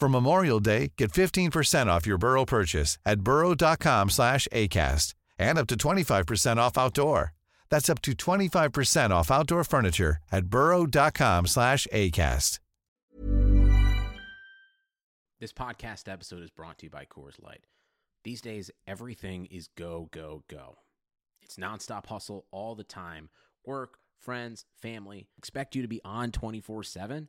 For Memorial Day, get 15% off your Burrow purchase at burrow.com slash ACAST and up to 25% off outdoor. That's up to 25% off outdoor furniture at burrow.com slash ACAST. This podcast episode is brought to you by Coors Light. These days, everything is go, go, go. It's nonstop hustle all the time. Work, friends, family expect you to be on 24 7.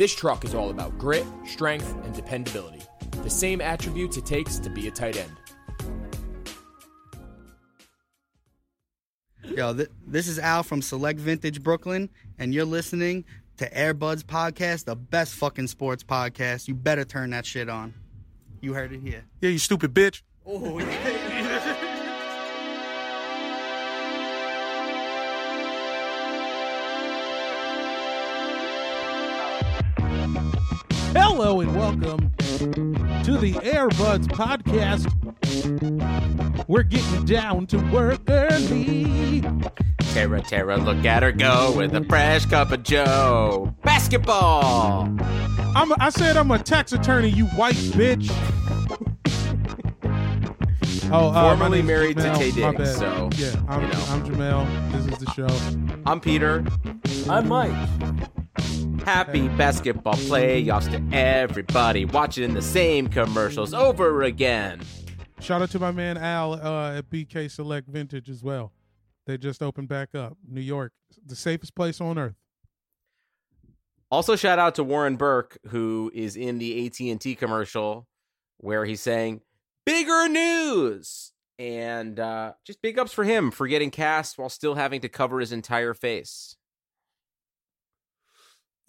This truck is all about grit, strength, and dependability. The same attributes it takes to be a tight end. Yo, th- this is Al from Select Vintage Brooklyn, and you're listening to Airbuds Podcast, the best fucking sports podcast. You better turn that shit on. You heard it here. Yeah, you stupid bitch. Oh, yeah. Hello and welcome to the Airbuds Podcast. We're getting down to work early. Tara, Tara, look at her go with a fresh cup of Joe. Basketball. I'm, I said I'm a tax attorney, you white bitch. Oh, uh, my Formerly name's married to Jamel. Taye My Diggs, so, yeah, I'm, you know. I'm Jamel. This is the show. I'm Peter. I'm Mike. Happy basketball playoffs to everybody watching the same commercials over again. Shout out to my man Al uh, at BK Select Vintage as well. They just opened back up. New York, the safest place on earth. Also, shout out to Warren Burke, who is in the AT and T commercial where he's saying "bigger news," and uh, just big ups for him for getting cast while still having to cover his entire face.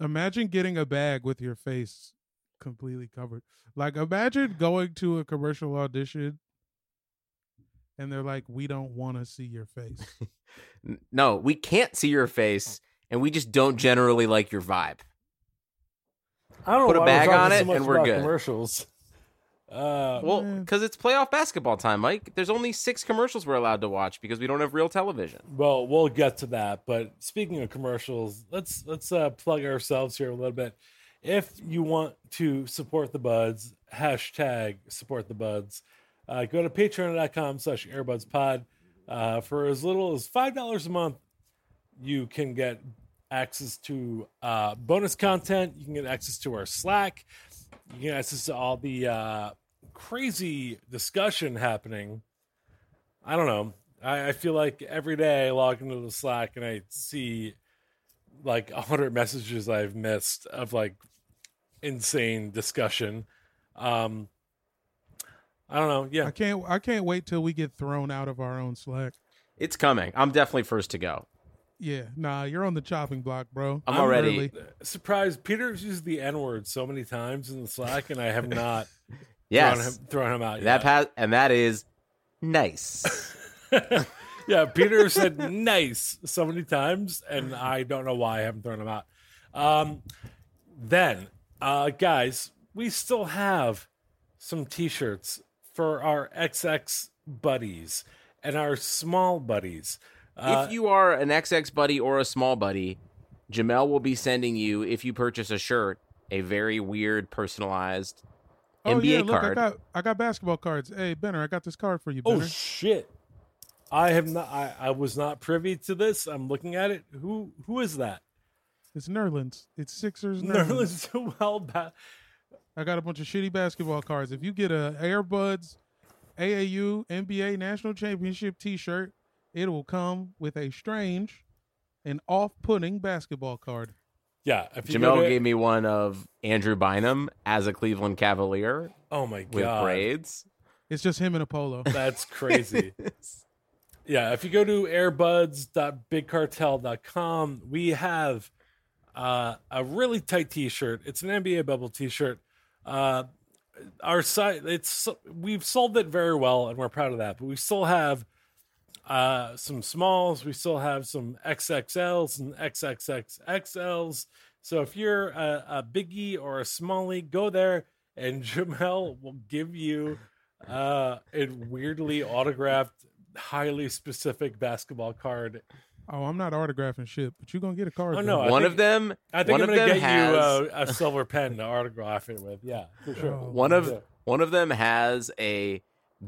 Imagine getting a bag with your face completely covered. Like imagine going to a commercial audition and they're like, "We don't want to see your face." No, we can't see your face, and we just don't generally like your vibe. I don't Put a bag on it much and we're good. Commercials. Uh, Well, because it's playoff basketball time, Mike. There's only six commercials we're allowed to watch because we don't have real television. well, we'll get to that. But speaking of commercials, let's let's uh, plug ourselves here a little bit. If you want to support the buds, hashtag support the buds. Uh, go to patreon.com slash airbudspod. Uh, for as little as five dollars a month, you can get access to uh, bonus content. You can get access to our Slack. you guys to all the uh, crazy discussion happening. I don't know. I, I feel like every day I log into the Slack and I see like a hundred messages I've missed of like insane discussion. Um, I don't know. Yeah, I can't. I can't wait till we get thrown out of our own Slack. It's coming. I'm definitely first to go. Yeah, nah, you're on the chopping block, bro. I'm already- early. surprised. Peter's used the N word so many times in the Slack, and I have not Yes. thrown, him, thrown him out. That yet. pa- and that is nice. yeah, Peter said nice so many times, and I don't know why I haven't thrown him out. Um, then, uh, guys, we still have some T-shirts for our XX buddies and our small buddies. Uh, if you are an XX buddy or a small buddy, Jamel will be sending you, if you purchase a shirt, a very weird personalized Oh NBA yeah, look, card. I got I got basketball cards. Hey Benner, I got this card for you. oh Benner. shit! I have not. I, I was not privy to this. I'm looking at it. Who who is that? it's Nerlens. It's Sixers. Nerlens. Nerlens well ba- I got a bunch of shitty basketball cards. If you get a Airbuds AAU NBA National Championship T-shirt, it will come with a strange and off-putting basketball card. Yeah, if you go Jamel to- gave me one of Andrew Bynum as a Cleveland Cavalier Oh my god, with braids. It's just him in a polo. That's crazy. yeah, if you go to airbuds.bigcartel.com, we have uh, a really tight T-shirt. It's an NBA bubble T-shirt. Uh, our site, it's we've sold it very well, and we're proud of that. But we still have uh, some smalls. We still have some XXLs and XXXXLs. So if you're a, a biggie or a smallie, go there, and Jamel will give you uh, a weirdly autographed, highly specific basketball card. Oh, I'm not autographing shit, but you're gonna get a card. Oh, no, one think- of them, I think one I'm of gonna them get has you uh, a silver pen to autograph it with. Yeah, for sure. Oh, one of Yeah. one of them has a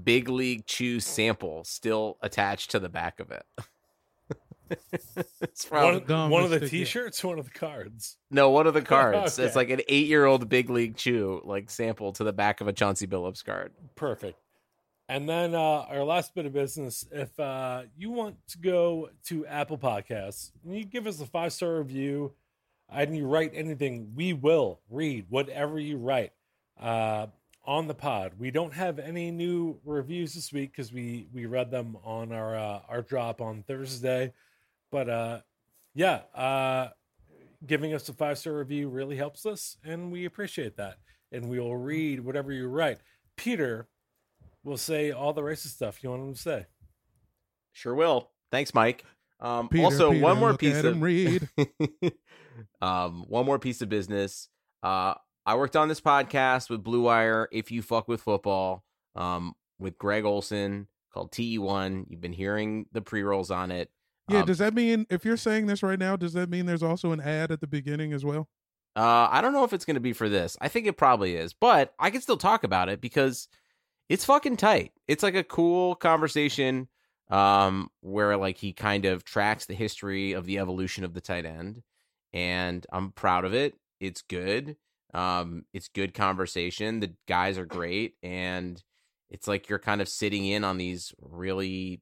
big league chew sample still attached to the back of it. it's from One, gum one of the. T-shirts, one of the cards. no one of the cards. Okay. It's like an eight year old big league chew like sample to the back of a Chauncey Billups card. Perfect. And then uh, our last bit of business, if uh, you want to go to Apple Podcasts and you give us a five star review and you write anything, we will read whatever you write uh, on the pod. We don't have any new reviews this week because we we read them on our uh, our drop on Thursday. But uh, yeah, uh, giving us a five star review really helps us, and we appreciate that. And we will read whatever you write. Peter will say all the racist stuff you want him to say. Sure will. Thanks, Mike. Um, Peter, also, Peter, one more piece of read. um, one more piece of business. Uh, I worked on this podcast with Blue Wire. If you fuck with football, um, with Greg Olsen called TE1. You've been hearing the pre rolls on it. Yeah, Um, does that mean if you're saying this right now, does that mean there's also an ad at the beginning as well? Uh, I don't know if it's going to be for this. I think it probably is, but I can still talk about it because it's fucking tight. It's like a cool conversation um, where like he kind of tracks the history of the evolution of the tight end, and I'm proud of it. It's good. Um, it's good conversation. The guys are great, and it's like you're kind of sitting in on these really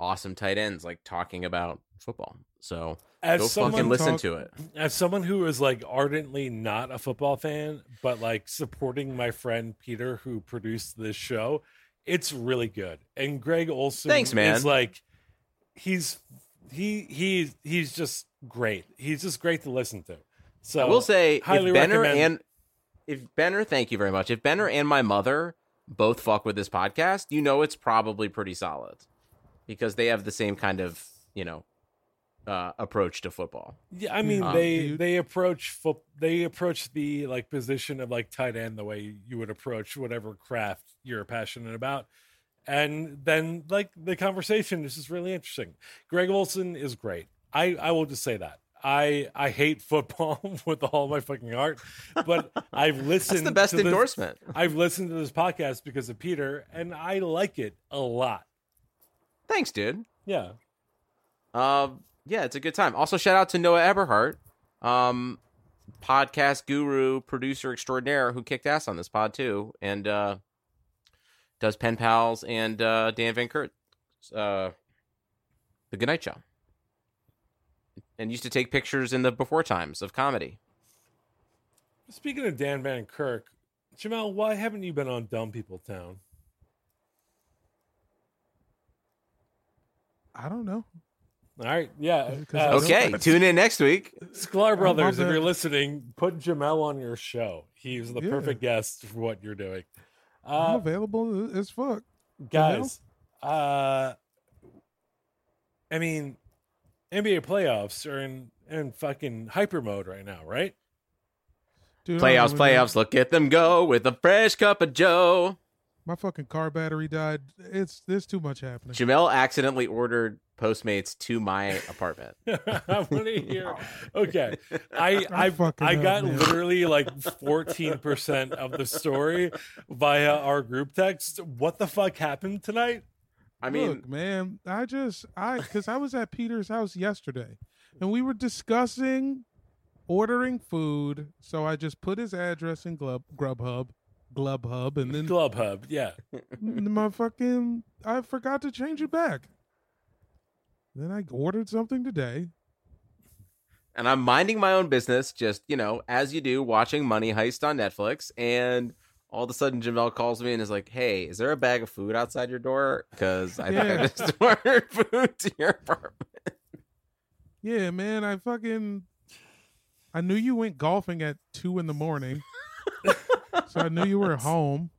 awesome tight ends, like talking about football. So As go someone fucking listen talk- to it. As someone who is like ardently not a football fan, but like supporting my friend Peter who produced this show, it's really good. And Greg Olsen Thanks, man. is like he's he he he's just great. He's just great to listen to. So I will say, if Benner recommend- and if Benner, thank you very much. If Benner and my mother both fuck with this podcast, you know it's probably pretty solid because they have the same kind of you know uh, approach to football. Yeah, I mean Um, they dude. they approach foot they approach the like position of like tight end the way you would approach whatever craft you're passionate about. And then like the conversation is just really interesting. Greg Olsen is great. I I will just say that. I I hate football with all my fucking heart, but I've listened That's the best to this- endorsement. I've listened to this podcast because of Peter and I like it a lot. Thanks, dude. Yeah. Um, yeah, it's a good time. Also, shout out to Noah Eberhart. Um, podcast guru, producer extraordinaire who kicked ass on this pod too, and uh, does Pen Pals and uh, Dan Van Kirk, uh, the Goodnight Show, and used to take pictures in the before times of comedy. Speaking of Dan Van Kirk, Jamel, why haven't you been on Dumb People Town? I don't know. All right, yeah. Uh, Okay, tune in next week. Sklar Brothers, if you're listening, put Jamel on your show. He's the Yeah. perfect guest for what you're doing. I'm Uh, available as fuck. guys, uh, I mean, NBA playoffs are in in fucking hyper mode right now, right? Dude, Playoffs, don't know, man. playoffs. Look at them go with a fresh cup of Joe. My fucking car battery died. It's there's too much happening. Jamel accidentally ordered Postmates to my apartment. I want to hear. Okay, I I I up, got man. literally like fourteen percent of the story via our group text. What the fuck happened tonight? I mean, Look, man, I just I because I was at Peter's house yesterday, and we were discussing ordering food. So I just put his address in Glub Grubhub, Glubhub, and then Glove Hub, yeah. my fucking I forgot to change it back. Then I ordered something today. and I'm minding my own business, just you know, as you do, watching Money Heist on Netflix, and all of a sudden Jamel calls me and is like, "Hey, is there a bag of food outside your door? Because I Yeah. think I just ordered food to your apartment." Yeah, man, I fucking I knew you went golfing at two in the morning, so I knew you were home.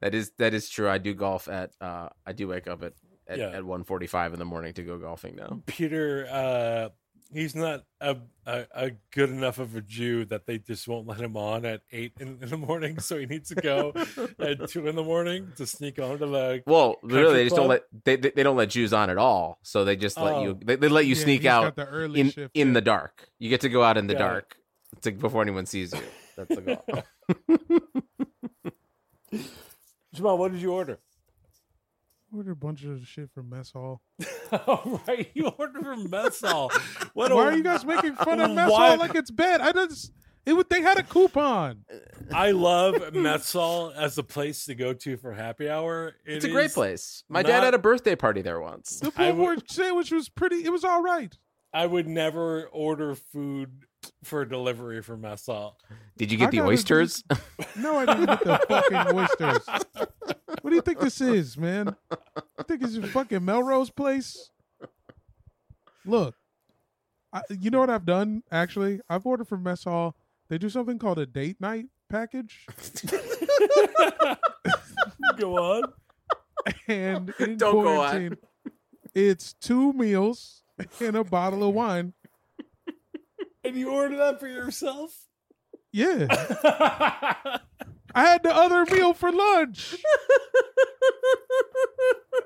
That is that is true. I do golf at. uh I do wake up at at, Yeah. at 1.45 in the morning to go golfing now. Peter, uh, he's not a, a a good enough of a Jew that they just won't let him on at eight in, in the morning. So he needs to go at two in the morning to sneak onto the. Well, literally, they just don't let they, they they don't let Jews on at all. So they just let Oh. you they, they let you Yeah, sneak out the early in shift, in yeah. the dark. You get to go out in the Got it. dark to, before anyone sees you. That's the goal. Jamal, what did you order? Ordered a bunch of shit from mess hall. oh, right, you ordered from mess hall. What a- Why are you guys making fun of mess Why- hall like it's bad? I just it would they had a coupon. I love mess hall as a place to go to for happy hour. It it's a great place. My dad had a birthday party there once. The pulled would- pork sandwich was pretty. It was all right. I would never order food for delivery from mess hall. Did you get I the gotta oysters? No, I didn't get the fucking oysters. What do you think this is, man? You think it's a fucking Melrose place? Look, I, you know what I've done? Actually, I've ordered from mess hall. They do something called a date night package, Go on. and in Don't go on. quarantine, it's two meals and a bottle of wine. And you order that for yourself? Yeah, I had the other meal for lunch.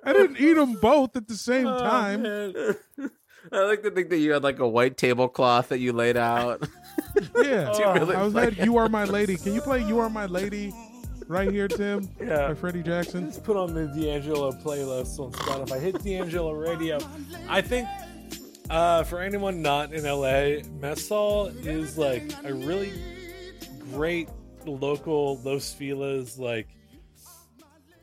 I didn't eat them both at the same Oh, time. man. I like to think that you had like a white tablecloth that you laid out. Yeah, Two really I was like, "You Are My Lady." Can you play "You Are My Lady" right here, Tim? Yeah. by Freddie Jackson. Just put on the D'Angelo playlist on Spotify. Hit D'Angelo Radio. I think uh, for anyone not in LA, Mess Hall is like a really great local Los Feliz. Like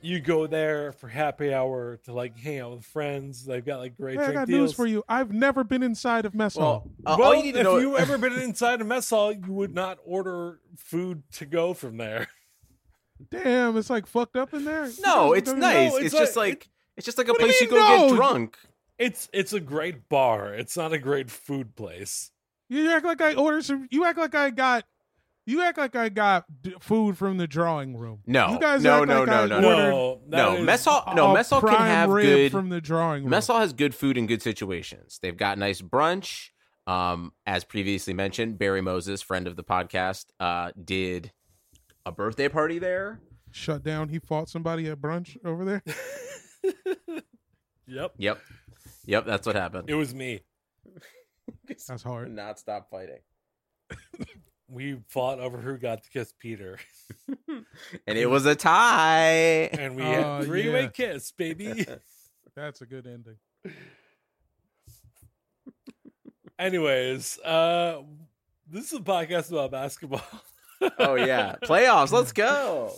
you go there for happy hour to like hang out with friends. They've got like great Hey, I got deals. news for you. I've never been inside of mess hall. Well, uh, well, you if know. you ever been inside a mess hall, you would not order food to go from there. Damn, it's like fucked up in there. no, it's nice. No, it's, it's just like- like it's just like a What you place you mean, go get no? drunk. It's it's a great bar. It's not a great food place. You act like I ordered some. You act like I got. You act like I got d- food from the drawing room. No, you guys no, act no, like no, I no, ordered No, that No, is- mess hall. No, mess hall can have good. from the drawing room. Mess hall has good food in good situations. They've got nice brunch. Um, as previously mentioned, Barry Moses, friend of the podcast, uh, did a birthday party there. shut down. He fought somebody at brunch over there. Yep. Yep, yep, that's what happened. It was me. That's hard. Not stop fighting, We fought over who got to kiss Peter, and it was a tie. and we Oh, had three way yeah. kiss, baby. That's a good ending. Anyways, uh, This is a podcast about basketball. Oh yeah, playoffs. Let's go.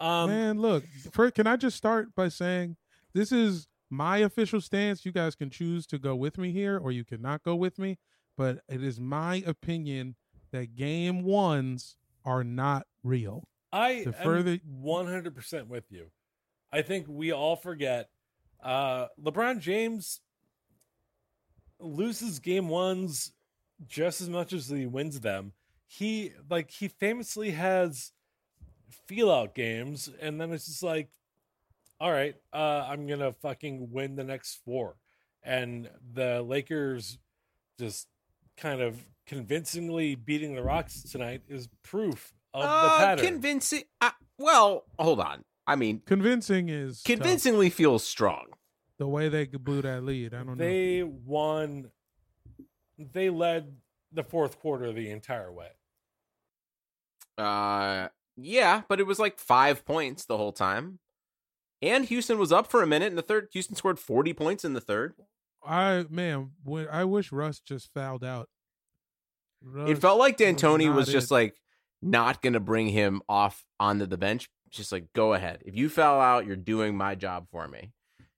Um, Man, look, for, can I just start by saying this is my official stance. You guys can choose to go with me here or you cannot go with me, but it is my opinion that game ones are not real. I The am further- 100% with you. I think we all forget uh LeBron James loses game ones just as much as he wins them. He like he famously has feel out games and then it's just like all right, uh I'm going to fucking win the next four. And the Lakers just kind of convincingly beating the Rocks tonight is proof of the Uh, pattern. convincing. Uh, well, hold on. I mean, Convincing is tough. convincingly feels strong. the way they blew that lead. I don't know. they won they led the fourth quarter the entire way Uh, yeah, but it was like five points the whole time. And Houston was up for a minute in the third. Houston scored 40 points in the third. I man, when, I wish Russ just fouled out. it felt like was D'Antoni was not just it. like not going to bring him off onto the bench. Just like, go ahead. If you foul out, you're doing my job for me.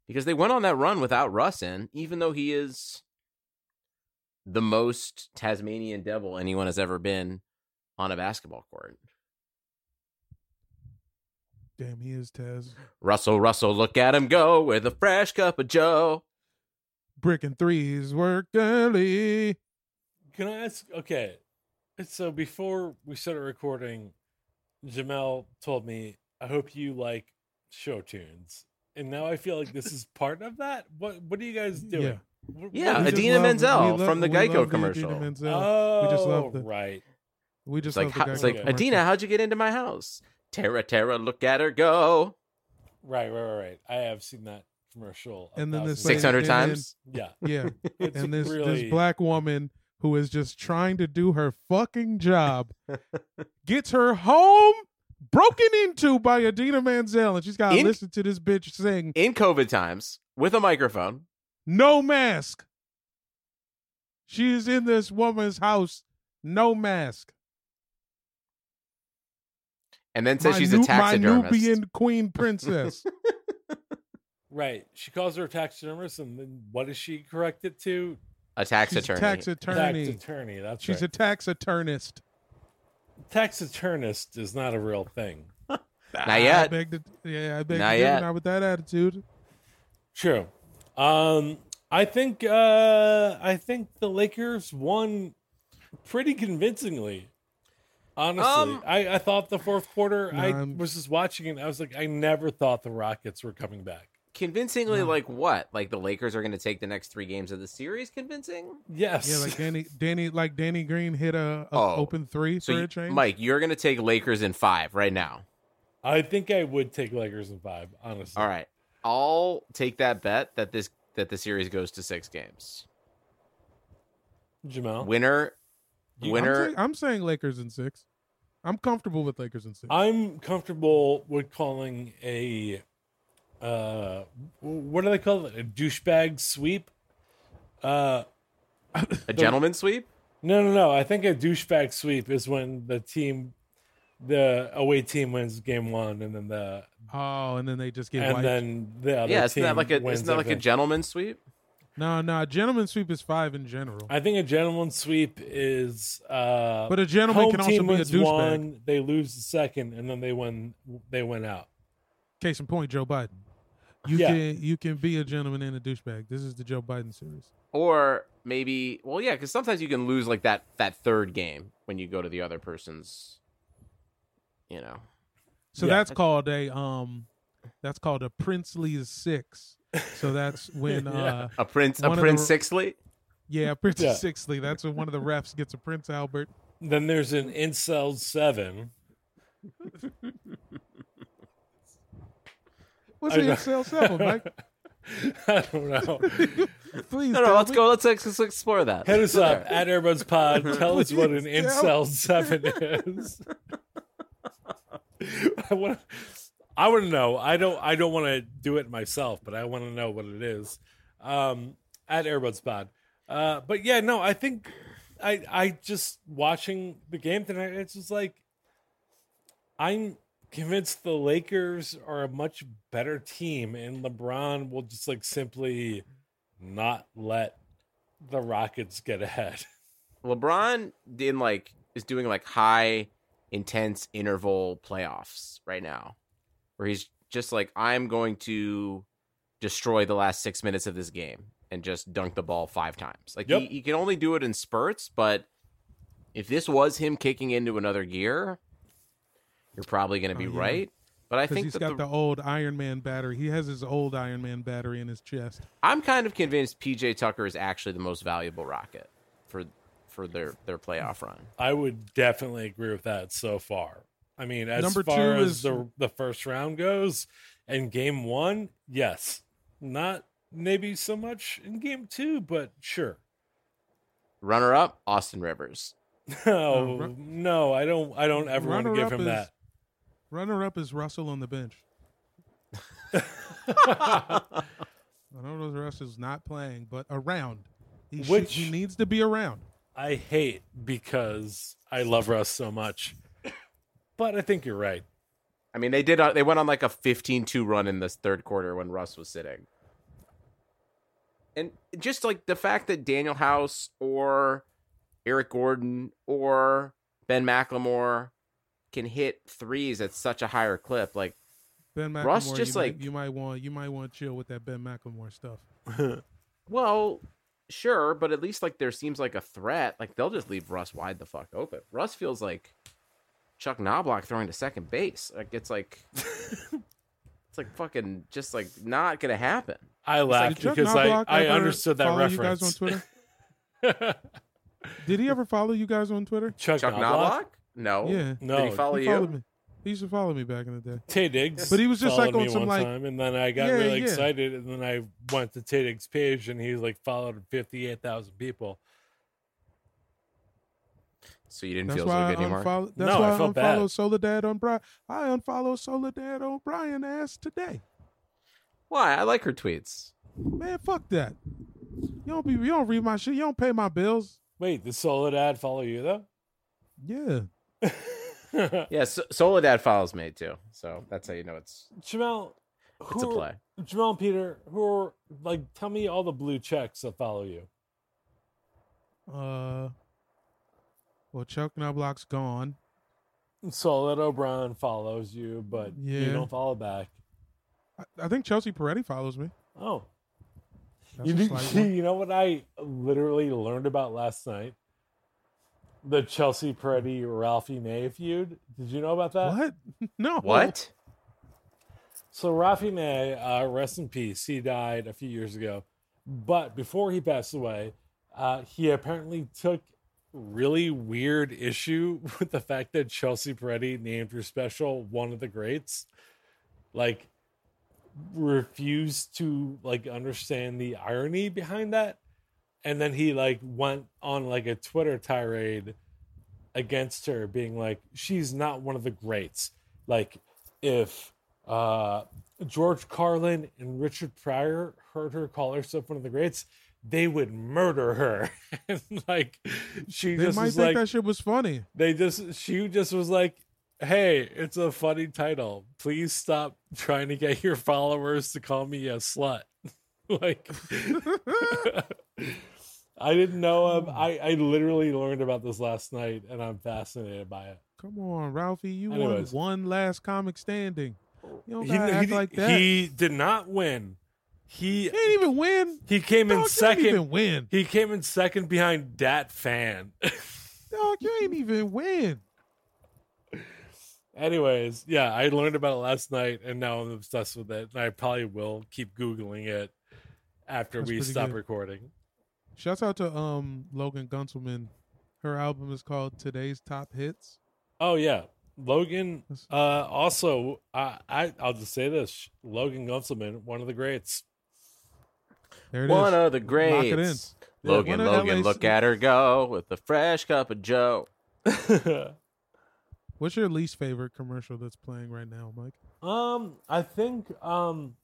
Because they went on that run without Russ in, even though he is the most Tasmanian devil anyone has ever been on a basketball court. Damn. He is Taz. Russell, Russell, look at him go with a fresh cup of Joe. Bricking threes work early. can i ask okay so before we started recording jamel told me i hope you like show tunes and now i feel like this is part of that what what are you guys doing Yeah. What- Yeah, what We is- just Idina love- Menzel love- from the Geico love the commercial. Idina Menzel. oh we just love oh, the. right We just It's like, love the how, Geico it's like. Idina, how'd you get into my house? Tara, Tara, look at her go. right right right right i have seen that commercial a And then this 600 and then- times? yeah Yeah, it's and this really this black woman who is just trying to do her fucking job gets her home broken into by Idina Menzel, and she's got to listen to this bitch sing In COVID times, with a microphone. no mask. She is in this woman's house, no mask. And then says my, she's a Nu- my taxidermist. Nubian queen princess. right she calls her a taxidermist and then what does she correct it to a tax she's attorney. a tax tax attorney. attorney that's She's right. a tax attornist. tax attornist is not a real thing. Not I yet. beg to, yeah, I beg Not to yet. Not with that attitude. True. Um, I think uh, I think the Lakers won pretty convincingly. Honestly, Um, I, I thought the fourth quarter. I Um, was just watching it. I was like, I never thought the Rockets were coming back. Convincingly, No. like what? Like the Lakers are going to take the next three games of the series? Convincing? Yes. Yeah, like Danny, Danny, like Danny Green hit a, a Oh. open three So, for you- a change. Mike, you're going to take Lakers in five right now. I think I would take Lakers in five. Honestly. All right, I'll take that bet that this that the series goes to six games. Jamal. Winner, You- I'm, winner. say- I'm saying Lakers in six. I'm comfortable with Lakers in six. I'm comfortable with calling a uh what do they call it? A douchebag sweep? Uh a gentleman sweep. no no no. I think a douchebag sweep is when the team the away team wins game one and then the oh, and then they just get and wiped. then the other Yeah, isn't team that like a wins isn't that like a everything. gentleman sweep? No, no, gentleman sweep is five in general. I think a gentleman sweep is uh but a gentleman can also team be a douchebag. one, they lose the second, and then they win they win out. Case in point, Joe Biden. You Yeah. can you can be a gentleman and a douchebag. This is the Joe Biden series. Or maybe, well, yeah, because sometimes you can lose like that that third game when you go to the other person's. You know, So Yeah. that's called a um, that's called a princely six. So that's when Yeah. uh, a prince, a One of the- prince Sixley. yeah, Prince Yeah. Sixthly. That's when one of the refs gets a Prince Albert. Then there's an incel seven. What's an incel seven, Mike? I don't know. Please, No, no, let's me. go. Let's, let's explore that. Hit us up at Airbuds Pod. Tell us what an incel seven is. I want. I want to know. I don't. I don't want to do it myself, but I want to know what it is. Um, at Airbuds Pod. Uh, but yeah, no, I think I I just watching the game tonight. It's just like I'm convinced the Lakers are a much better team, and LeBron will just like simply not let the Rockets get ahead. LeBron in like is doing like high intense interval playoffs right now, where he's just like, I'm going to destroy the last six minutes of this game and just dunk the ball five times. Like Yep. he, he can only do it in spurts, but if this was him kicking into another gear, you're probably going to be Oh, yeah. right. But I think he's that got the, the old Iron Man battery. He has his old Iron Man battery in his chest. I'm kind of convinced PJ Tucker is actually the most valuable Rocket for for their their playoff run. I would definitely agree with that so far. I mean, as Number far two as is- the the first round goes, and game one, yes, not maybe so much in game two, but sure. Runner up, Austin Rivers. Oh, no, run- no, I don't. I don't ever want to give him is- that. Runner up is Russell on the bench. I don't know if Russell's not playing, but around. He, should- Which- he needs to be around. I hate because I love Russ so much, but I think you're right. I mean, they did. uh, They went on like a 15-2 run in this third quarter when Russ was sitting, and just like the fact that Danuel House or Eric Gordon or Ben McLemore can hit threes at such a higher clip, like Ben McLemore, Russ just, you like- might, you might want you might want to chill with that Ben McLemore stuff. Well, sure, but at least like there seems like a threat. Like they'll just leave Russ wide the fuck open. Russ feels like Chuck Knobloch throwing to second base. Like it's like it's like fucking just like not gonna happen. I laughed Did Chuck because I, Knobloch I ever understood that follow reference. You guys on Twitter? Did he ever follow you guys on Twitter? Chuck, Chuck Knobloch? Knobloch? No. Yeah. No, Did he follow he you? followed me. He used to follow me back in the day. Taye Diggs. But he was just, like, on me some, one like- time, and then I got Yeah, really yeah. excited, and then I went to Taye Diggs' page, and he like followed fifty eight thousand people. So you didn't That's feel so good anymore. unfollowed. That's No, why I I, felt bad. unfollowed Soledad O'Brien. I unfollowed Soledad O'Brien ass today. Why? I like her tweets. Man, fuck that. You don't be. You don't read my shit. You don't pay my bills. Wait, did Soledad follow you though? Yeah. Yeah, so- Soledad follows me too. So that's how you know it's Jamel, who it's a play. Jamel and Peter, who are like, tell me all the blue checks that follow you. Uh. Well, Chuck Knobloch's gone. Soledad O'Brien follows you, but you don't follow back. I, I think Chelsea Peretti follows me. Oh, you, a did- slight one. you know what I literally learned about last night? The Chelsea Peretti Ralphie May feud. Did you know about that? What? No. What? So Ralphie May, uh, rest in peace. He died a few years ago, but before he passed away, uh, he apparently took really weird issue with the fact that Chelsea Peretti named her special one of the greats. Like, refused to like understand the irony behind that, and then he like went on like a Twitter tirade against her, being like, "She's not one of the greats." Like, if uh, George Carlin and Richard Pryor heard her call herself one of the greats, they would murder her. and like, she They just might was think like, that shit was funny. they just, she just was like, hey, it's a funny title. Please stop trying to get your followers to call me a slut. like, I didn't know. Of, hmm. I, I literally learned about this last night and I'm fascinated by it. Come on, Ralphie. You Anyways. won one last comic standing. You don't He, act he- like that. he did not win. He He didn't even win. he came Dog, in second. didn't even win. He came in second behind Dat Phan. Dog, you ain't even win. Anyways, yeah, I learned about it last night and now I'm obsessed with it. And I probably will keep Googling it after That's we stop good. recording. Shouts out to um Logan Gunselman. Her album is called Today's Top Hits. Oh yeah. Logan uh also I, I I'll just say this. Logan Gunselman, one of the greats. There it is. One of the Lock it in. greats. Logan, one of Logan, LA's look at her go with a fresh cup of Joe. What's your least favorite commercial that's playing right now, Mike? Um, I think um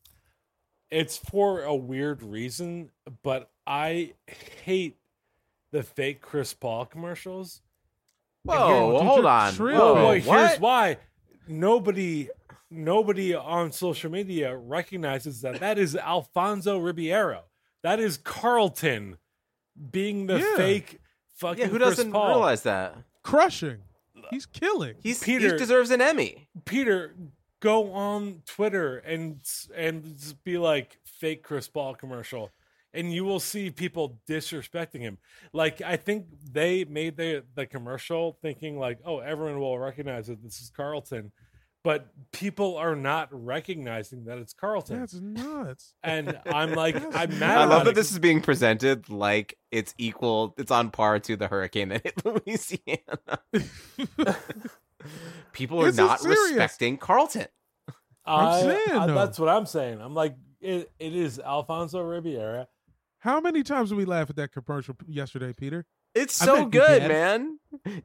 it's for a weird reason, but I hate the fake Chris Paul commercials. Whoa, dude, hold on. tripping. Whoa, Boy, here's why nobody nobody on social media recognizes that that is Alfonso Ribeiro. That is Carlton being the Yeah. fake fucking Yeah, who Chris doesn't Paul. realize that? Crushing. He's killing. He's Peter- he deserves an Emmy. Peter, go on Twitter and and just be like fake Chris Paul commercial, and you will see people disrespecting him. Like I think they made the the commercial thinking like, oh, everyone will recognize that this is Carlton, but people are not recognizing that it's Carlton. That's nuts. and I'm like, I'm mad. I about love that it. this is being presented like it's equal, it's on par to the hurricane that hit Louisiana. People are This not respecting Carlton. I'm I- saying, I- though. that's what I'm saying. I'm like, it, it is Alfonso Ribeiro. How many times did we laugh at that commercial yesterday, Peter? It's so good, man.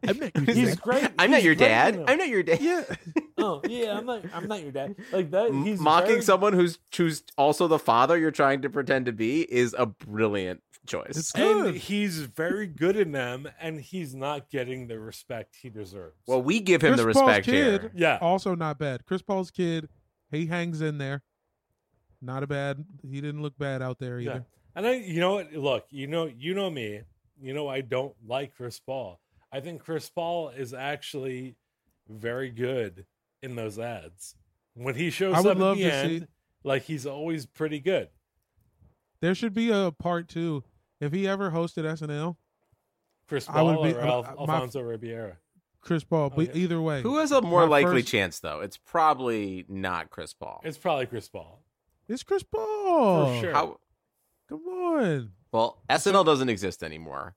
I met your He's dad. great. I'm not He's your great dad. in it. I'm not your dad. Yeah. oh yeah, I'm not. I'm not your dad. Like that. M- He's Mocking very- someone who's who's also the father you're trying to pretend to be is a brilliant choice. It's and good. he's very good in them, and he's not getting the respect he deserves. well, we give him Chris the Paul's respect kid, here. yeah, Also not bad. Chris Paul's kid, he hangs in there. Not a bad. He didn't look bad out there yeah. either. And I, you know what? Look, you know, you know me. You know, I don't like Chris Paul. I think Chris Paul is actually very good in those ads. When he shows I up would at the to end, see- like he's always pretty good. There should be a part two. If he ever hosted SNL, Chris I Paul would be- or Al- uh, my- Alfonso Ribeiro. Chris Paul. But Okay. either way, Who has a more likely first- chance though? It's probably not Chris Paul. It's probably Chris Paul. it's Chris Paul. For sure. How Come on. Well, SNL doesn't exist anymore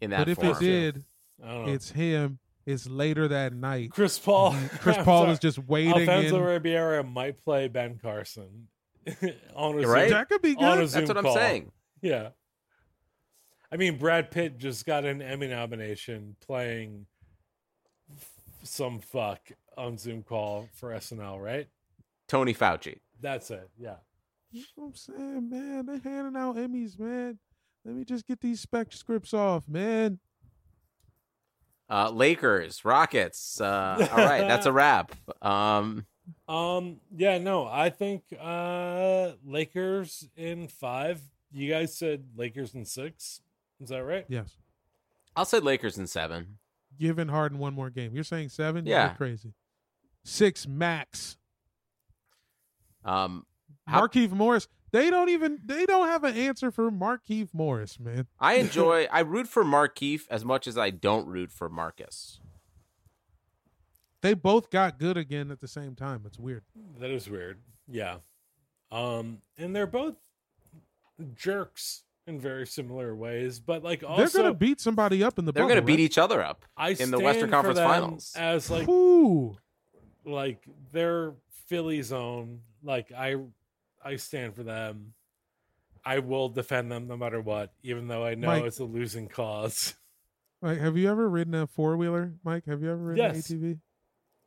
in that But if form. it did, I don't know. it's him. It's later that night. Chris Paul. Chris Paul sorry. is just waiting Alfonso in. Ribeiro might play Ben Carson on a You're Zoom, right. That could be on a good. Zoom That's what I'm call. saying. Yeah. I mean, Brad Pitt just got an Emmy nomination playing f- some fuck on Zoom call for SNL, right? Tony Fauci. That's it. Yeah. That's what I'm saying, man. They're handing out Emmys, man. Let me just get these spec scripts off, man. Uh, Lakers, Rockets. Uh, all right, that's a wrap. Um, Um. Yeah. No. I think uh Lakers in five. You guys said Lakers in six. Is that right? Yes. I'll say Lakers in seven. Giving Harden one more game. You're saying seven? Yeah. You're crazy. Six max. Um, How- Markieff Morris. They don't even they don't have an answer for Markieff Morris, man. I enjoy. I root for Markieff as much as I don't root for Marcus. They both got good again at the same time. It's weird. That is weird. Yeah. Um. And they're both jerks in very similar ways, but like also They're gonna beat somebody up in the They're going to beat each other up. I in the stand Western for Conference them Finals. as like Ooh. like they're Philly zone. Like I, I stand for them. I will defend them no matter what, even though I know Mike. it's a losing cause. Like, have you ever ridden a four wheeler, Mike? Have you ever ridden Yes. an ATV?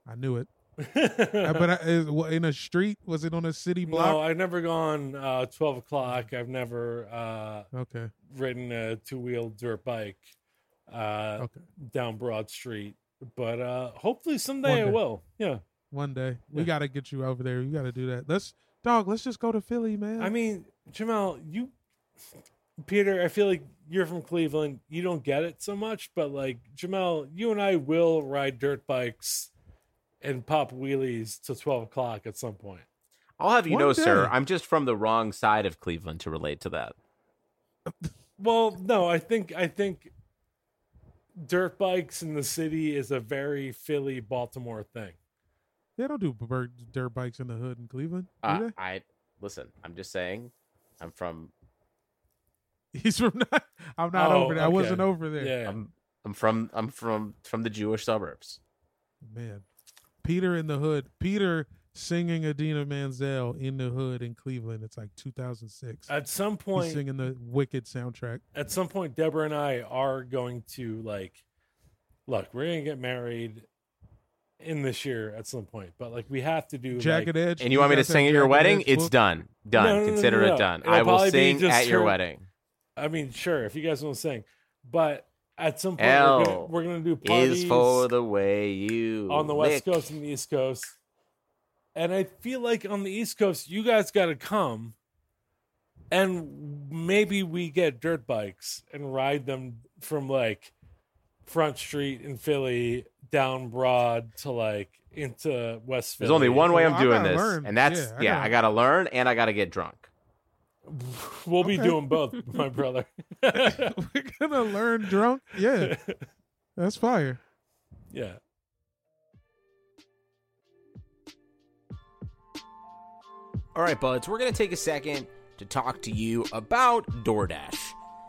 I knew it. Uh, but I, is- in a street, was it on a city no, block? I've never gone uh, twelve o'clock. I've never uh, okay. ridden a two wheel dirt bike uh, Okay. down Broad Street, but uh, hopefully someday I will. Yeah. One day we got to get you over there. You got to do that. Let's dog. Let's just go to Philly, man. I mean, Jamal, you, Peter, I feel like you're from Cleveland. You don't get it so much, but like Jamal, you and I will ride dirt bikes and pop wheelies till 12 o'clock at some point. I'll have you One know, sir. I'm just from the wrong side of Cleveland to relate to that. Well, no, I think, I think dirt bikes in the city is a very Philly, Baltimore thing. They don't do bird, dirt bikes in the hood in Cleveland. Do Uh, they? I listen. I'm just saying. I'm from. He's from. Not, I'm not Oh, over there. I wasn't over there. Yeah. I'm. I'm from. I'm from. From the Jewish suburbs. Man, Peter in the hood. Peter singing Idina Menzel in the hood in Cleveland. It's like 2006. At some He's point, singing the Wicked soundtrack. at some point deborah and i are going to like look we're gonna get married in this year at some point but like we have to do Jagged like, Edge. And you want me to sing at your Jagged wedding? Edge It's book? done. Done. No, no, no, Consider no, no. it done. It'll I will probably be sing just at your her- wedding. i mean sure if you guys want to sing but at some point we're gonna, L we're gonna do parties Is for the way you on the West lick. Coast and the East Coast. And I feel like on the East Coast, you guys got to come, and maybe we get dirt bikes and ride them from like Front Street in Philly down Broad to like into West Philly. There's only one way I'm oh, I doing this, learn. and that's Yeah, I yeah. gotta- I gotta learn and I gotta get drunk. We'll be Okay. doing both, my brother. We're gonna learn drunk. Yeah, that's fire. yeah. All right, buds, we're going to take a second to talk to you about DoorDash.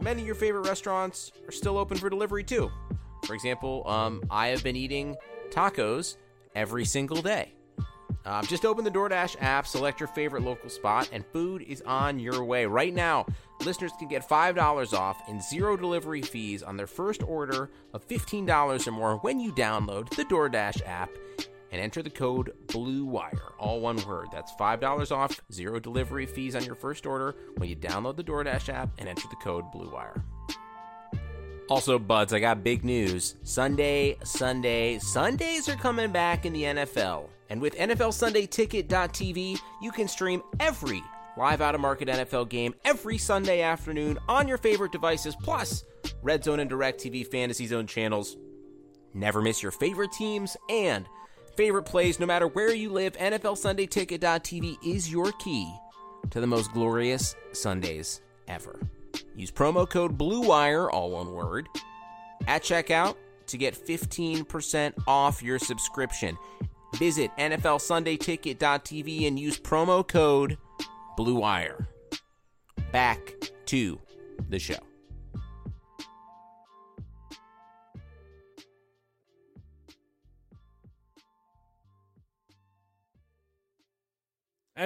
many of your favorite restaurants are still open for delivery too. For example, um, I have been eating tacos every single day. Um, just open the DoorDash app, select your favorite local spot, and food is on your way. Right now, listeners can get $5 off and zero delivery fees on their first order of $15 or more when you download the DoorDash app and enter the code BLUEWIRE, all one word. That's $5 off, zero delivery fees on your first order when you download the DoorDash app and enter the code BLUEWIRE. Also, buds, I got big news. Sunday, Sunday, Sundays are coming back in the NFL. And with NFL Sunday Ticket.tv, you can stream every live out of market NFL game every Sunday afternoon on your favorite devices, plus Red Zone and DirecTV Fantasy Zone channels. Never miss your favorite teams and favorite plays no matter where you live. NFL Sunday Ticket.tv is your key to the most glorious Sundays ever. Use promo code BLUEWIRE, all one word, at checkout to get 15% off your subscription. Visit NFLSundayTicket.tv and use promo code BLUEWIRE. Back to the show.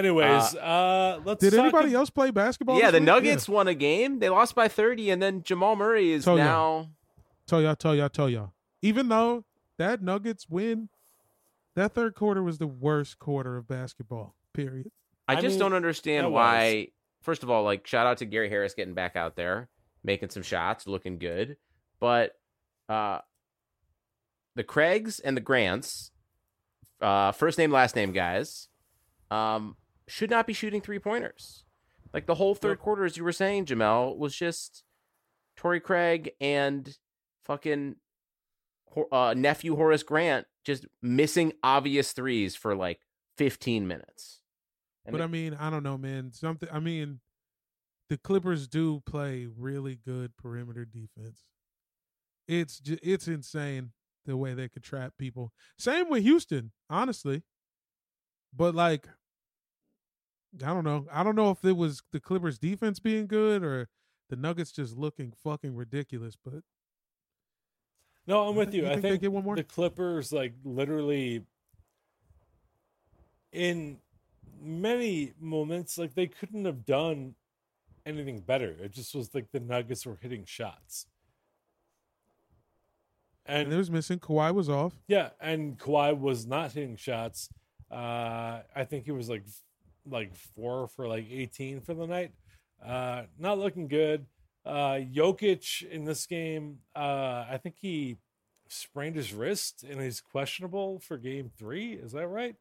Anyways, uh, let's. Did talk anybody ab- else play basketball? yeah, this the week? Nuggets won a game. They lost by 30, and then Jamal Murray is Tell ya. now. Tell y'all, tell y'all, tell y'all. Even though that Nuggets win, that third quarter was the worst quarter of basketball. Period. I, I just mean, don't understand that why. First of all, like shout out to Gary Harris getting back out there, making some shots, looking good. But uh the Craigs and the Grants, uh first name, last name guys, um, should not be shooting three pointers. Like the whole third quarter, as you were saying, Jamel, was just Torrey Craig and fucking uh, nephew Horace Grant just missing obvious threes for like 15 minutes. And but it- I mean, I don't know, man. Something. I mean, the Clippers do play really good perimeter defense. It's ju- it's insane the way they could trap people. Same with Houston, honestly. But like, I don't know. I don't know if it was the Clippers defense being good or the Nuggets just looking fucking ridiculous. But No, I'm with you. you I think they think get one more? the Clippers, like literally, in many moments, like they couldn't have done anything better. It just was like the Nuggets were hitting shots, and and they was missing. Kawhi was off. yeah, and Kawhi was not hitting shots. Uh, I think he was like like four for like 18 for the night. Uh, not looking good. Uh, Jokic in this game, uh, I think he sprained his wrist and he's questionable for game three. Is that right?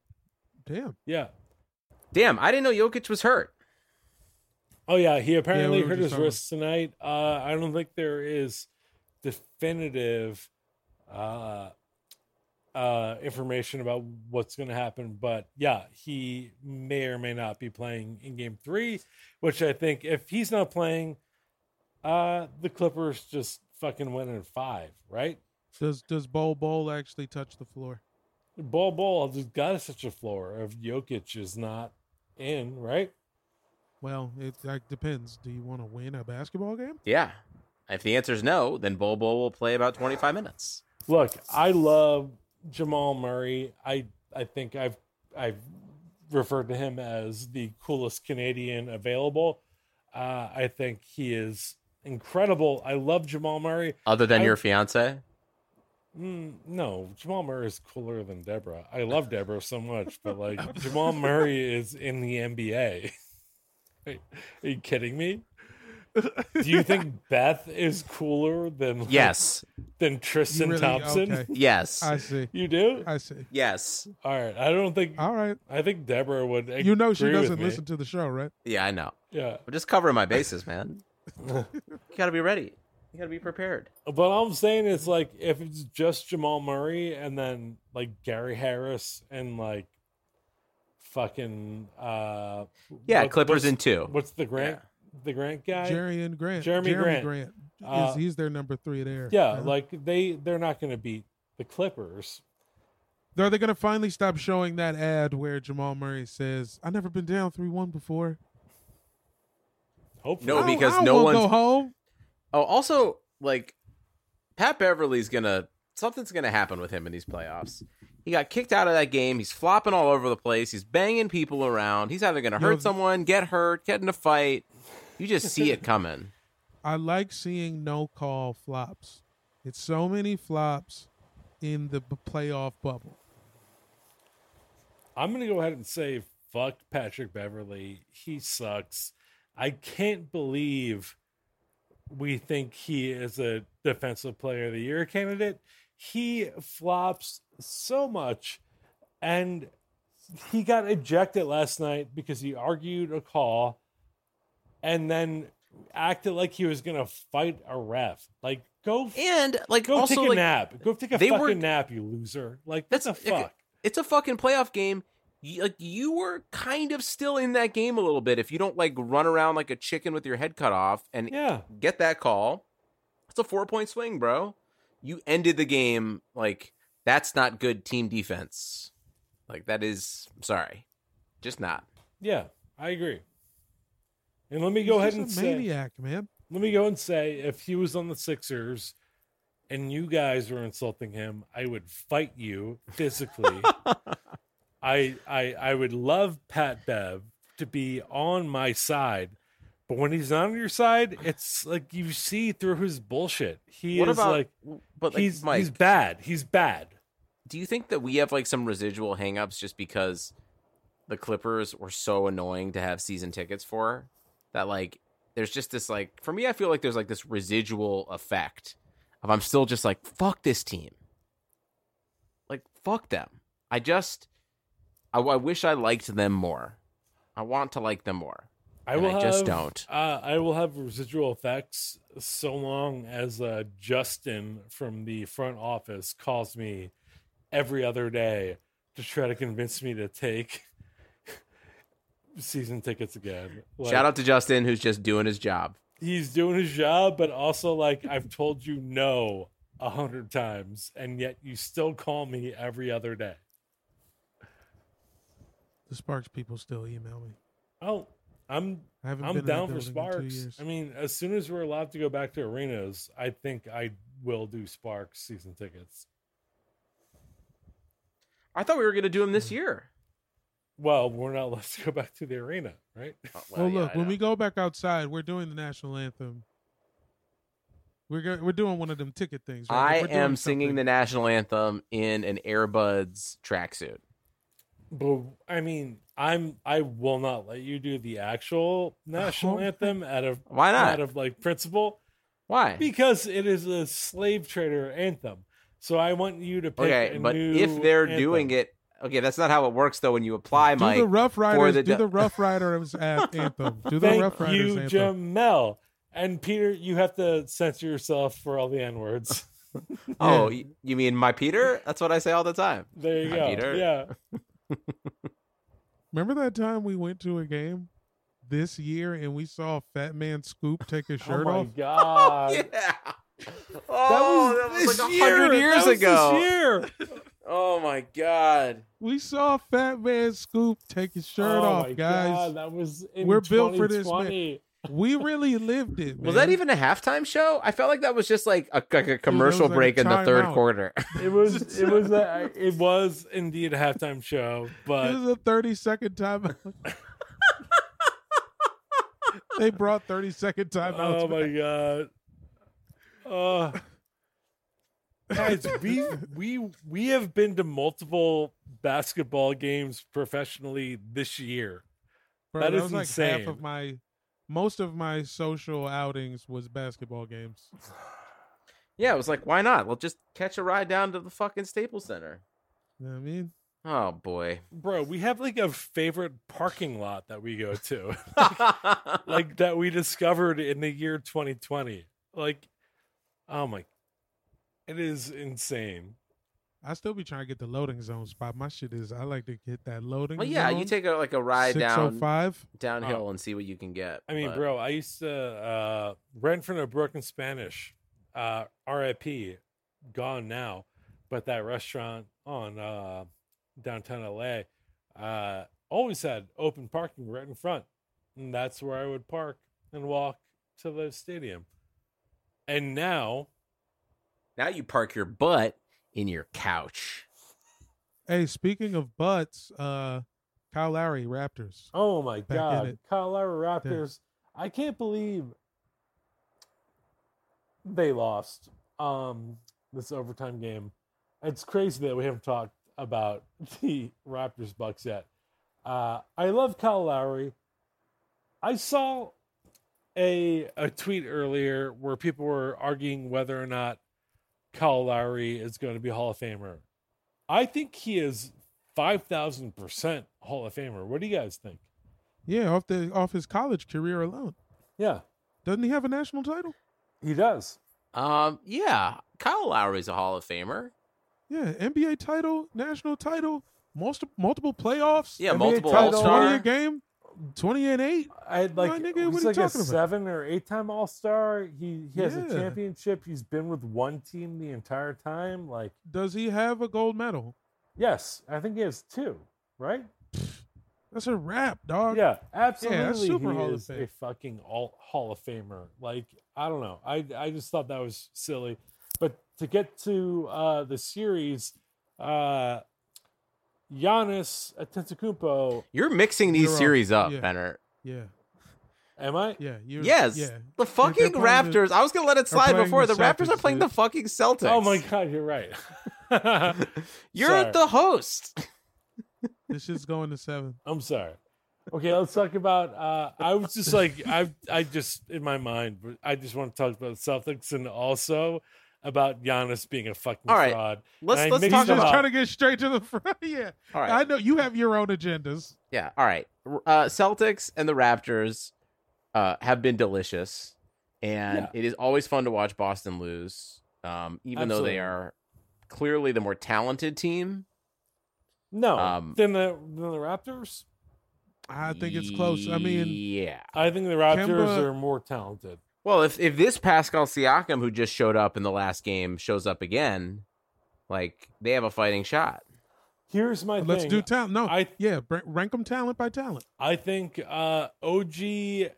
Damn. Yeah. Damn, I didn't know Jokic was hurt. Oh yeah, he apparently we hurt his talking- wrist tonight. Uh, I don't think there is definitive uh, uh, information about what's going to happen, but yeah, he may or may not be playing in Game Three. Which I think, if he's not playing, uh, the Clippers just fucking win in five, right? Does does Bol Bol actually touch the floor? Ball, ball, there's got to such a floor if Jokic is not in, right? Well, it like, depends. Do you want to win a basketball game? Yeah. If the answer is no, then Bol Bol will play about 25 minutes. Look, I love Jamal Murray. I I think I've I've referred to him as the coolest Canadian available. Uh, I think he is incredible. I love Jamal Murray. Other than I- your fiance? Mm, no, Jamal Murray is cooler than Deborah. I love Deborah so much, but like Jamal Murray is in the NBA. Are you kidding me? Do you think Beth is cooler than like, Yes. than Tristan really- Thompson? okay. Yes. I see. You do? I see. Yes. All right. I don't think. All right. I think Deborah would. You know she doesn't listen to the show, right? Yeah, I know. Yeah, I'm just covering my bases, man. you gotta be ready. You gotta be prepared. but all I'm saying is like if it's just Jamal Murray and then like Gary Harris and like fucking uh Yeah, what- Clippers in two. What's the Grant? The Grant guy? Jerry and Grant. Jerami Grant. Grant. is- Uh, he's their number three there. Yeah, man. like they they're not going to beat the Clippers. Are they going to finally stop showing that ad where Jamal Murray says, "I never been down three one before"? Hopefully, No, because I don't no wanna go home. Oh, also, like Pat Beverley's gonna something's gonna happen with him in these playoffs. He got kicked out of that game. He's flopping all over the place. He's banging people around. He's either gonna hurt th- someone, get hurt, get in a fight. You just see it coming. I like seeing no call flops. It's so many flops in the b- playoff bubble. I'm going to go ahead and say fuck Patrick Beverley. He sucks. I can't believe we think he is a defensive player of the year candidate. He flops so much and he got ejected last night because he argued a call and then acted like he was going to fight a ref. Like go And like go also take a like nap. Go take a fucking were- nap, you loser. Like that's a fuck? It's a fucking playoff game. You, like you were kind of still in that game a little bit if you don't like run around like a chicken with your head cut off and Yeah. get that call. It's a four point swing, bro. You ended the game like that's not good team defense. Like that is sorry. Just not. Yeah, I agree. And let me go ahead and a say, maniac, man. let me go and say, if he was on the Sixers and you guys were insulting him, I would fight you physically. I, I, I would love Pat Bev to be on my side, but when he's not on your side, it's like you see through his bullshit. He what is about like, but like he's Mike, he's bad. He's bad. do you think that we have like some residual hangups just because the Clippers were so annoying to have season tickets for that like there's just this like for me I feel like there's like this residual effect of I'm still just like fuck this team. Like fuck them. I just I, I wish I liked them more. I want to like them more. I will I just have- don't. Uh, I will have residual effects so long as uh, Justin from the front office calls me every other day to try to convince me to take season tickets again. Like, Shout out to Justin who's just doing his job. He's doing his job, but also like I've told you no a hundred times, and yet you still call me every other day. The Sparks people still email me. Oh, I'm I haven't I'm been in the down for building in two Sparks. I mean, as soon as we're allowed to go back to arenas, I think I will do Sparks season tickets. I thought we were gonna do them this year. Well, we're not allowed to go back to the arena, right? Oh, Well, yeah, look, I when know. we go back outside, we're doing the national anthem. We're go- we're doing one of them ticket things. Right? I We're am singing something. the national anthem in an Airbuds tracksuit. But I mean, I'm I will not let you do the actual national Oh. anthem out of Why not? out of like principle Why? because it is a slave trader anthem. So I want you to pick Okay, a but new if they're anthem. doing it, okay, that's not how it works though. When you apply, my. Do Mike, the Rough Riders. the do the Rough Riders a- anthem. Do the Thank Rough Riders you, anthem. Thank you, Jamel. And Peter, you have to censor yourself for all the N words. oh, y- you mean my Peter? That's what I say all the time. There you Hi, go. Peter. Yeah. Remember that time we went to a game this year and we saw Fat Man Scoop take his oh shirt off? oh my off? god. yeah. Oh, that was, this like a year. hundred years That was ago. This year. Oh my god. We saw Fat Man Scoop take his shirt oh off, my guys. God, that was in We're built for this, 2020. We really lived it. Was that even a halftime show? I felt like that was just like a, like a commercial was like a break in the third timeout. quarter. It was it was a, it was indeed a halftime show, but It but was a 30 second timeout. they brought 30 second timeouts. oh my god. Uh guys, we we we have been to multiple basketball games professionally this year. Bro, that that, is was like half of my most of my social outings was basketball games. yeah, it was like, why not? We'll just catch a ride down to the fucking Staples Center. You know what I mean? Oh boy. Bro, we have like a favorite parking lot that we go to. like that we discovered in the year 2020. Like oh my it is insane. I still be trying to get the loading zone spot. My shit is I like to get that loading. well, yeah, you take a like a ride down 605. downhill and see what you can get. I mean, but- bro, I used to uh rent from a broken Spanish, uh RIP, gone now, but that restaurant on uh downtown LA uh always had open parking right in front. And that's where I would park and walk to the stadium. And now now you park your butt in your couch. Hey, speaking of butts, uh, Kyle Lowry, Raptors. Oh my Back God. Kyle Lowry Raptors! I can't believe they lost um, this overtime game. It's crazy that we haven't talked about the Raptors Bucks yet. Uh, I love Kyle Lowry. I saw a a tweet earlier where people were arguing whether or not Kyle Lowry is going to be Hall of Famer. I think he is five thousand percent Hall of Famer. What do you guys think? Yeah, off the off his college career alone. Yeah, Doesn't he have a national title? he does. Um, yeah, Kyle Lowry's a Hall of Famer. Yeah, NBA title, national title, most multiple playoffs. Yeah, NBA multiple title. All twenty a Star. game, twenty and eight. I had like nigga, was like a about? seven or eight time All Star. He he has a championship. He's been with one team the entire time. Like Does he have a gold medal? yes, I think he has two. Right? That's a wrap, dog. Yeah, absolutely. super he Hall of is Fame. a fucking all Hall of Famer. Like I don't know. I I just thought that was silly. But to get to uh, the series, uh, Giannis Antetokounmpo. You're mixing these You're series up, Yeah. Benner. yeah, Am I? yeah. You're, Yes, yeah. the fucking they're the- Raptors. I was gonna let it slide before. The, the Raptors are playing dude. the fucking Celtics. Oh my god, you're right. You're Sorry. the host. This shit's going to seven. I'm sorry. Okay, let's talk about. Uh, I was just like, I, I just in my mind, I just want to talk about the Celtics and also about Giannis being a fucking All right, fraud. Let's let's talk them Just up. about. trying to get straight to the front. yeah, All right. I know you have your own agendas. Yeah. All right. Uh, Celtics and the Raptors uh, have been delicious, and Yeah. it is always fun to watch Boston lose, um, even though they are clearly the more talented team. No, Um, then the than the Raptors. I think it's close. I mean, yeah. I think the Raptors Kemba- are more talented. Well, if if this Pascal Siakam who just showed up in the last game shows up again, like they have a fighting shot. Here's my let's thing. do talent. No, I- yeah, br- rank them talent by talent. I think uh, OG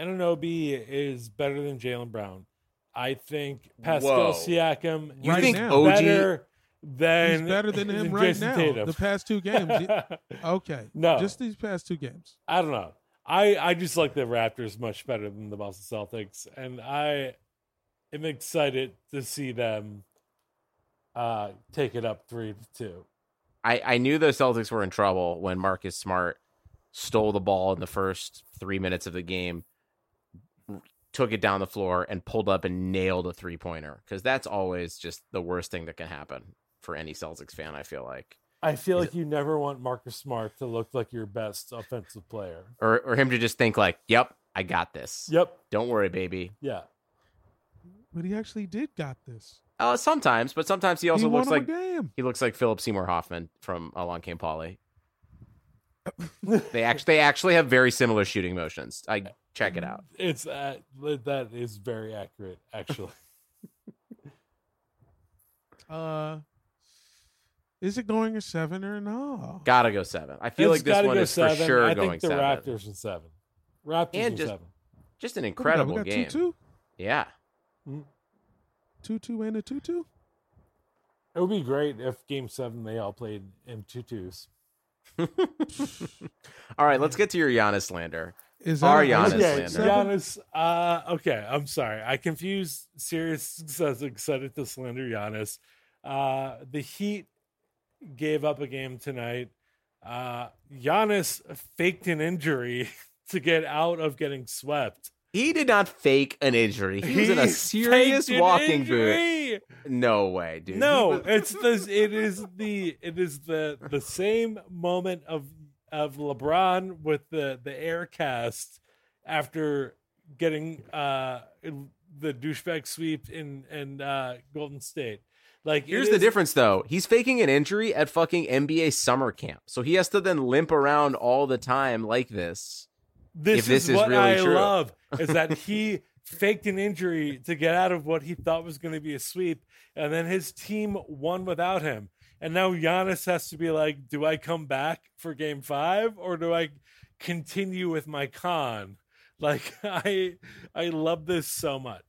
Anunoby is better than Jaylen Brown. I think Whoa. Pascal Siakam You Right think now. OG? better than He's better than him than right Jason now. Tatum. The past two games. Okay, No. just these past two games. I don't know. I I just like the Raptors much better than the Boston Celtics, and I am excited to see them uh, take it up three to two. I, I knew the Celtics were in trouble when Marcus Smart stole the ball in the first three minutes of the game, took it down the floor, and pulled up and nailed a three pointer. Because that's always just the worst thing that can happen for any Celtics fan, I feel like. I feel like you never want Marcus Smart to look like your best offensive player. Or, or him to just think, like, yep, I got this. Yep. Don't worry, baby. Yeah. But he actually did got this. Uh, sometimes, but sometimes he also he looks like a game. he looks like Philip Seymour Hoffman from Along Came Polly. they actually they actually have very similar shooting motions. I check it out. It's uh, that is very accurate, actually. Uh, is it going a seven or no? Gotta go seven. I feel It's like this one go is for seven. sure I going think the seven. Raptors are seven. Raptors And just- seven. Just an What we got? incredible we got game. Two two, Yeah. two two, and a two two. It would be great if Game Seven they all played in two twos. All right, let's get to your Giannis Lander. Is Our that a- Giannis okay, slander. Giannis. Uh, okay, I'm sorry. I confused serious success excited to slander Giannis. Uh, the Heat gave up a game tonight. Uh, Giannis faked an injury to get out of getting swept. He did not fake an injury. He was in a serious walking boot. No way, dude. No, it's the it is the it is the the same moment of of LeBron with the the air cast after getting uh the douchebag sweep in in uh Golden State. Like Here's the difference, though. He's faking an injury at fucking NBA summer camp, so he has to then limp around all the time like this. This, if this is, is what really I true. love is that he faked an injury to get out of what he thought was going to be a sweep, and then his team won without him. And now Giannis has to be like, do I come back for Game Five or do I continue with my con? Like I, I love this so much.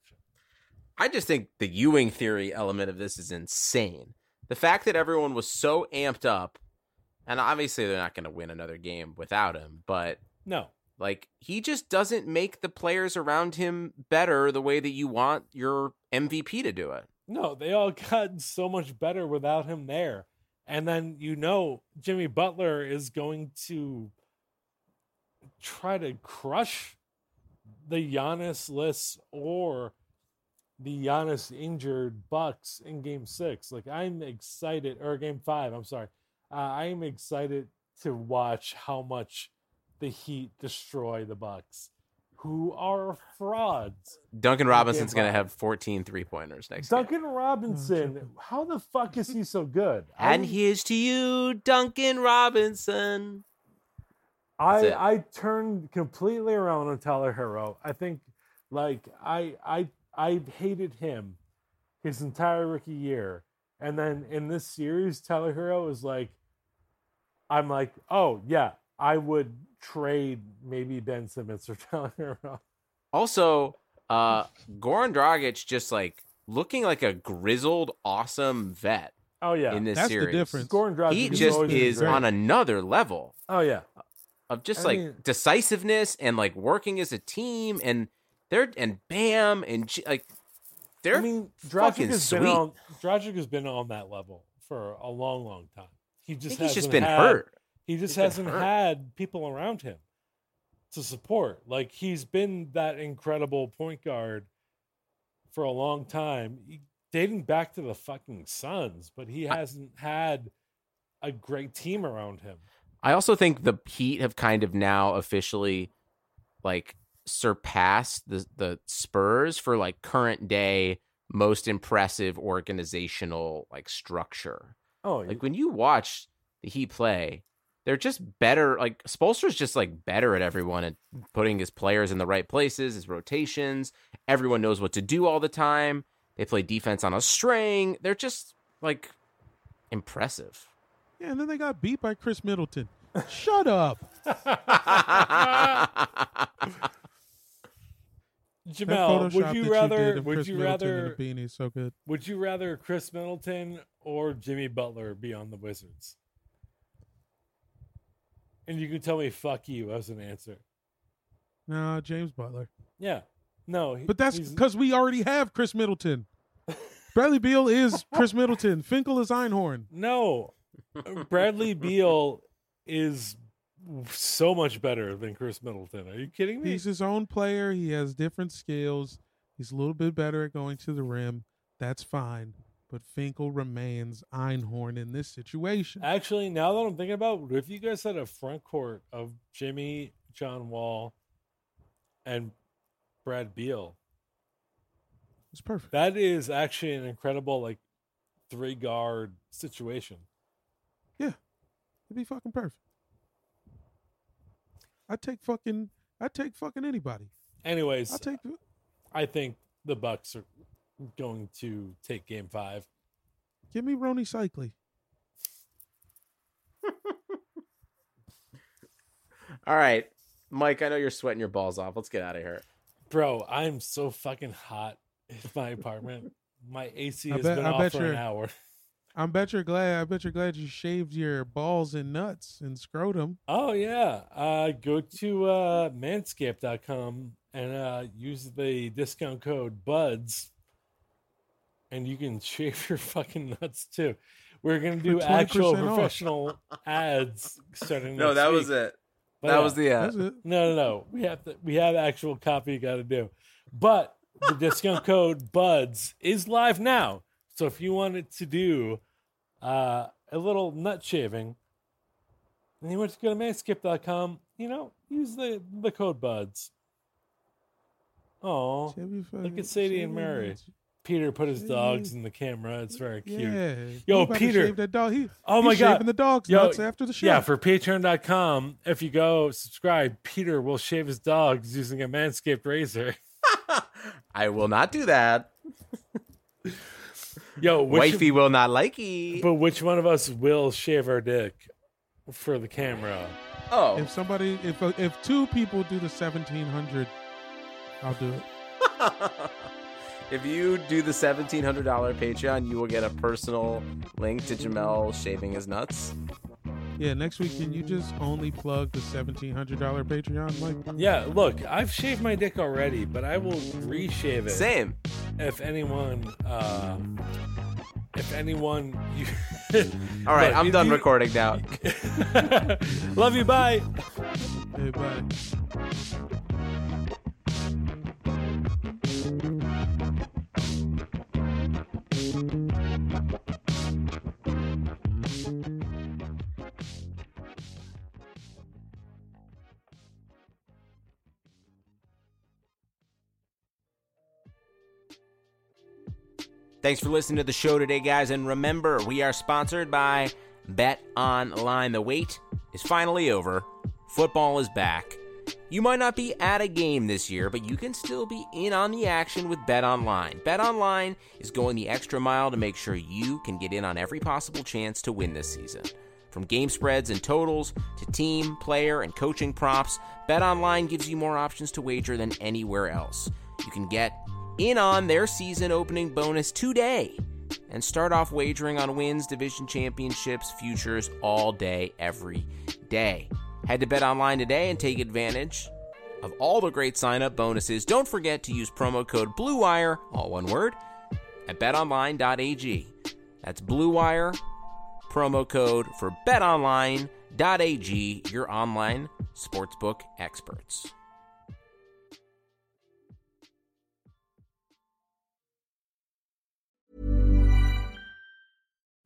I just think the Ewing theory element of this is insane. The fact that everyone was so amped up, and obviously they're not going to win another game without him, but No, like he just doesn't make the players around him better the way that you want your MVP to do it. No, they all got so much better without him there. And then you know Jimmy Butler is going to try to crush the Giannis list or the Giannis injured Bucks in game six. Like I'm excited or game five, I'm sorry. Uh, I'm excited to watch how much the Heat destroy the Bucks, who are frauds. Duncan Robinson's going to have 14 three pointers next game. Duncan Robinson, how the fuck is he so good? And I- here's to you, Duncan Robinson. I. I turned completely around on Tyler Herro. I think like I I I hated him his entire rookie year. And then in this series, Tyler Herro is like I'm like, oh yeah, I would trade maybe Ben Simmons for Tyler Herro. Also, uh Goran Dragic just like looking like a grizzled, awesome vet Oh yeah. in this That's the series. difference. Gordon Dragic He has just always been is great. on another level Oh yeah. of just I like mean- decisiveness and like working as a team and they're and Bam and G- like they're I mean, Dragic fucking has sweet. been on Dragic has been on that level for a long, long time. He I just think he's just hasn't been had- hurt. He just He's hasn't had people around him to support. Like he's been that incredible point guard for a long time, he- dating back to the fucking Suns, but he hasn't had a great team around him. I also think the Heat have kind of now officially like surpassed the the Spurs for like current day most impressive organizational like structure. Oh, Like when you watch the Heat play, they're just better. Like Spoelstra's just like better at everyone and putting his players in the right places, his rotations. Everyone knows what to do all the time. They play defense on a string. They're just like impressive. Yeah, and then they got beat by Khris Middleton. Shut up. Jamel, would you rather of would Chris you Middleton rather the beanie so good. would you rather Khris Middleton or Jimmy Butler be on the Wizards? And you can tell me "fuck you" as an answer. Nah, James Butler. Yeah, no, he- But that's because we already have Khris Middleton. Bradley Beal is Khris Middleton. Finkel is Einhorn. no. Bradley Beal is so much better than Khris Middleton. Are you kidding me? He's his own player. He has different skills. He's a little bit better at going to the rim. That's fine. But Finkel remains Einhorn in this situation. Actually, now that I'm thinking about, it, if you guys had a front court of Jimmy, John Wall, and Brad Beal? It's perfect. That is actually an incredible like three guard situation. Yeah. It'd be fucking perfect. I'd take fucking I'd take fucking anybody. Anyways, I'll take I think the Bucks are going to take Game Five. give me Rony Seikaly. All right, Mike. I know you're sweating your balls off. Let's get out of here. Bro, I'm so fucking hot in my apartment. My AC has bet- been I off bet for an you're- hour. I bet you're glad. I bet you're glad you shaved your balls and nuts and scrotum. Oh yeah. Uh go to uh manscaped.com and uh use the discount code buds and you can shave your fucking nuts too. We're gonna do actual 20% off. professional ads starting No, next that was it. But that yeah. was the That's it. No, no, no. We have to. We have actual copy. You got to do. But the discount code Buds is live now. So if you wanted to do uh, a little nut shaving, and you want to go to manscaped.com, you know, use the the code Buds. Oh, Shave your look at Sadie and Mary. Peter put his Shave dogs in the camera. It's very cute. Yeah. Yo, He Peter. That dog. He, Oh he's my God. Shaving the dog's Yo, nuts after the show. Yeah, for patreon.com, if you go subscribe, Peter will shave his dogs using a manscaped razor. I will not do that. Yo, which, Wifey will not like it. but which one of us will shave our dick for the camera? Oh, If somebody, if uh, if two people do the seventeen hundred, I'll do it. if you do the seventeen hundred dollar Patreon, you will get a personal link to Jamel shaving his nuts. Yeah, next week can you just only plug the seventeen hundred dollar Patreon, Mike? Yeah, look, I've shaved my dick already, but I will reshave it. Same. If anyone, uh, if anyone, you. All right, Look, I'm if done you- recording now. Love you. Bye. Hey, bye. Thanks for listening to the show today, guys. And remember, we are sponsored by Bet Online. The wait is finally over. Football is back. You might not be at a game this year, but you can still be in on the action with Bet Online. Bet Online is going the extra mile to make sure you can get in on every possible chance to win this season. From game spreads and totals to team, player, and coaching props, Bet Online gives you more options to wager than anywhere else. You can get in on their season opening bonus today and start off wagering on wins, division championships, futures all day, every day. Head to Bet Online today and take advantage of all the great sign up bonuses. Don't forget to use promo code BLUEWIRE, all one word, at betonline.ag. That's BLUEWIRE, promo code for betonline.ag, your online sportsbook experts.